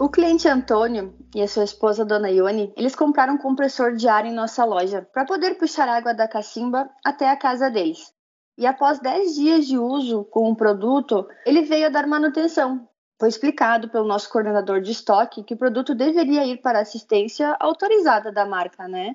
O cliente Antônio e a sua esposa Dona Ione, eles compraram um compressor de ar em nossa loja para poder puxar água da cacimba até a casa deles. E após 10 dias de uso com o produto, ele veio a dar manutenção. Foi explicado pelo nosso coordenador de estoque que o produto deveria ir para assistência autorizada da marca, né?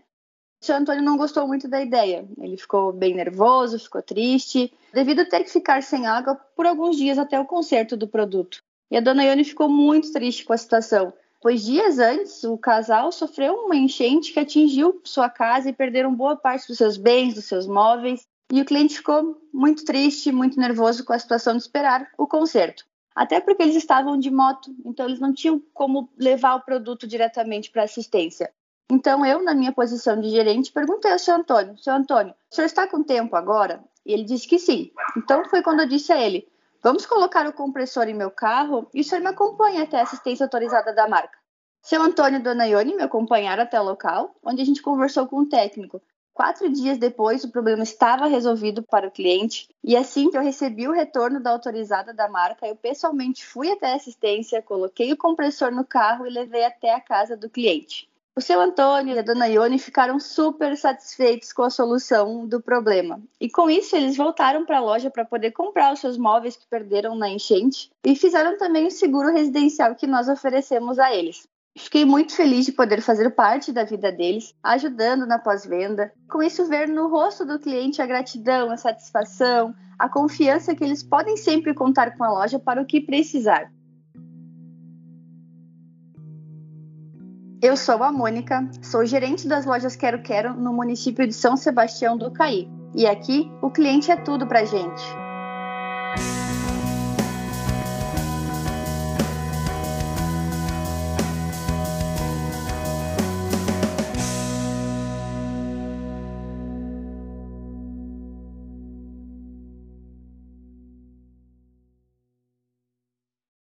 O seu Antônio não gostou muito da ideia. Ele ficou bem nervoso, ficou triste, devido a ter que ficar sem água por alguns dias até o conserto do produto. E a dona Ione ficou muito triste com a situação, pois dias antes o casal sofreu uma enchente que atingiu sua casa e perderam boa parte dos seus bens, dos seus móveis. E o cliente ficou muito triste, muito nervoso com a situação de esperar o conserto. Até porque eles estavam de moto, então eles não tinham como levar o produto diretamente para assistência. Então eu, na minha posição de gerente, perguntei ao seu Antônio: Seu Antônio, o senhor está com tempo agora? E ele disse que sim. Então foi quando eu disse a ele: Vamos colocar o compressor em meu carro e o senhor me acompanha até a assistência autorizada da marca. Seu Antônio e Dona Ione me acompanharam até o local, onde a gente conversou com o técnico. Quatro dias depois, o problema estava resolvido para o cliente, e assim que eu recebi o retorno da autorizada da marca, eu pessoalmente fui até a assistência, coloquei o compressor no carro e levei até a casa do cliente. O seu Antônio e a dona Ione ficaram super satisfeitos com a solução do problema. E com isso, eles voltaram para a loja para poder comprar os seus móveis que perderam na enchente e fizeram também o seguro residencial que nós oferecemos a eles. Fiquei muito feliz de poder fazer parte da vida deles, ajudando na pós-venda. Com isso, ver no rosto do cliente a gratidão, a satisfação, a confiança que eles podem sempre contar com a loja para o que precisar. Eu sou a Mônica, sou gerente das lojas Quero Quero no município de São Sebastião do Caí. E aqui o cliente é tudo pra gente.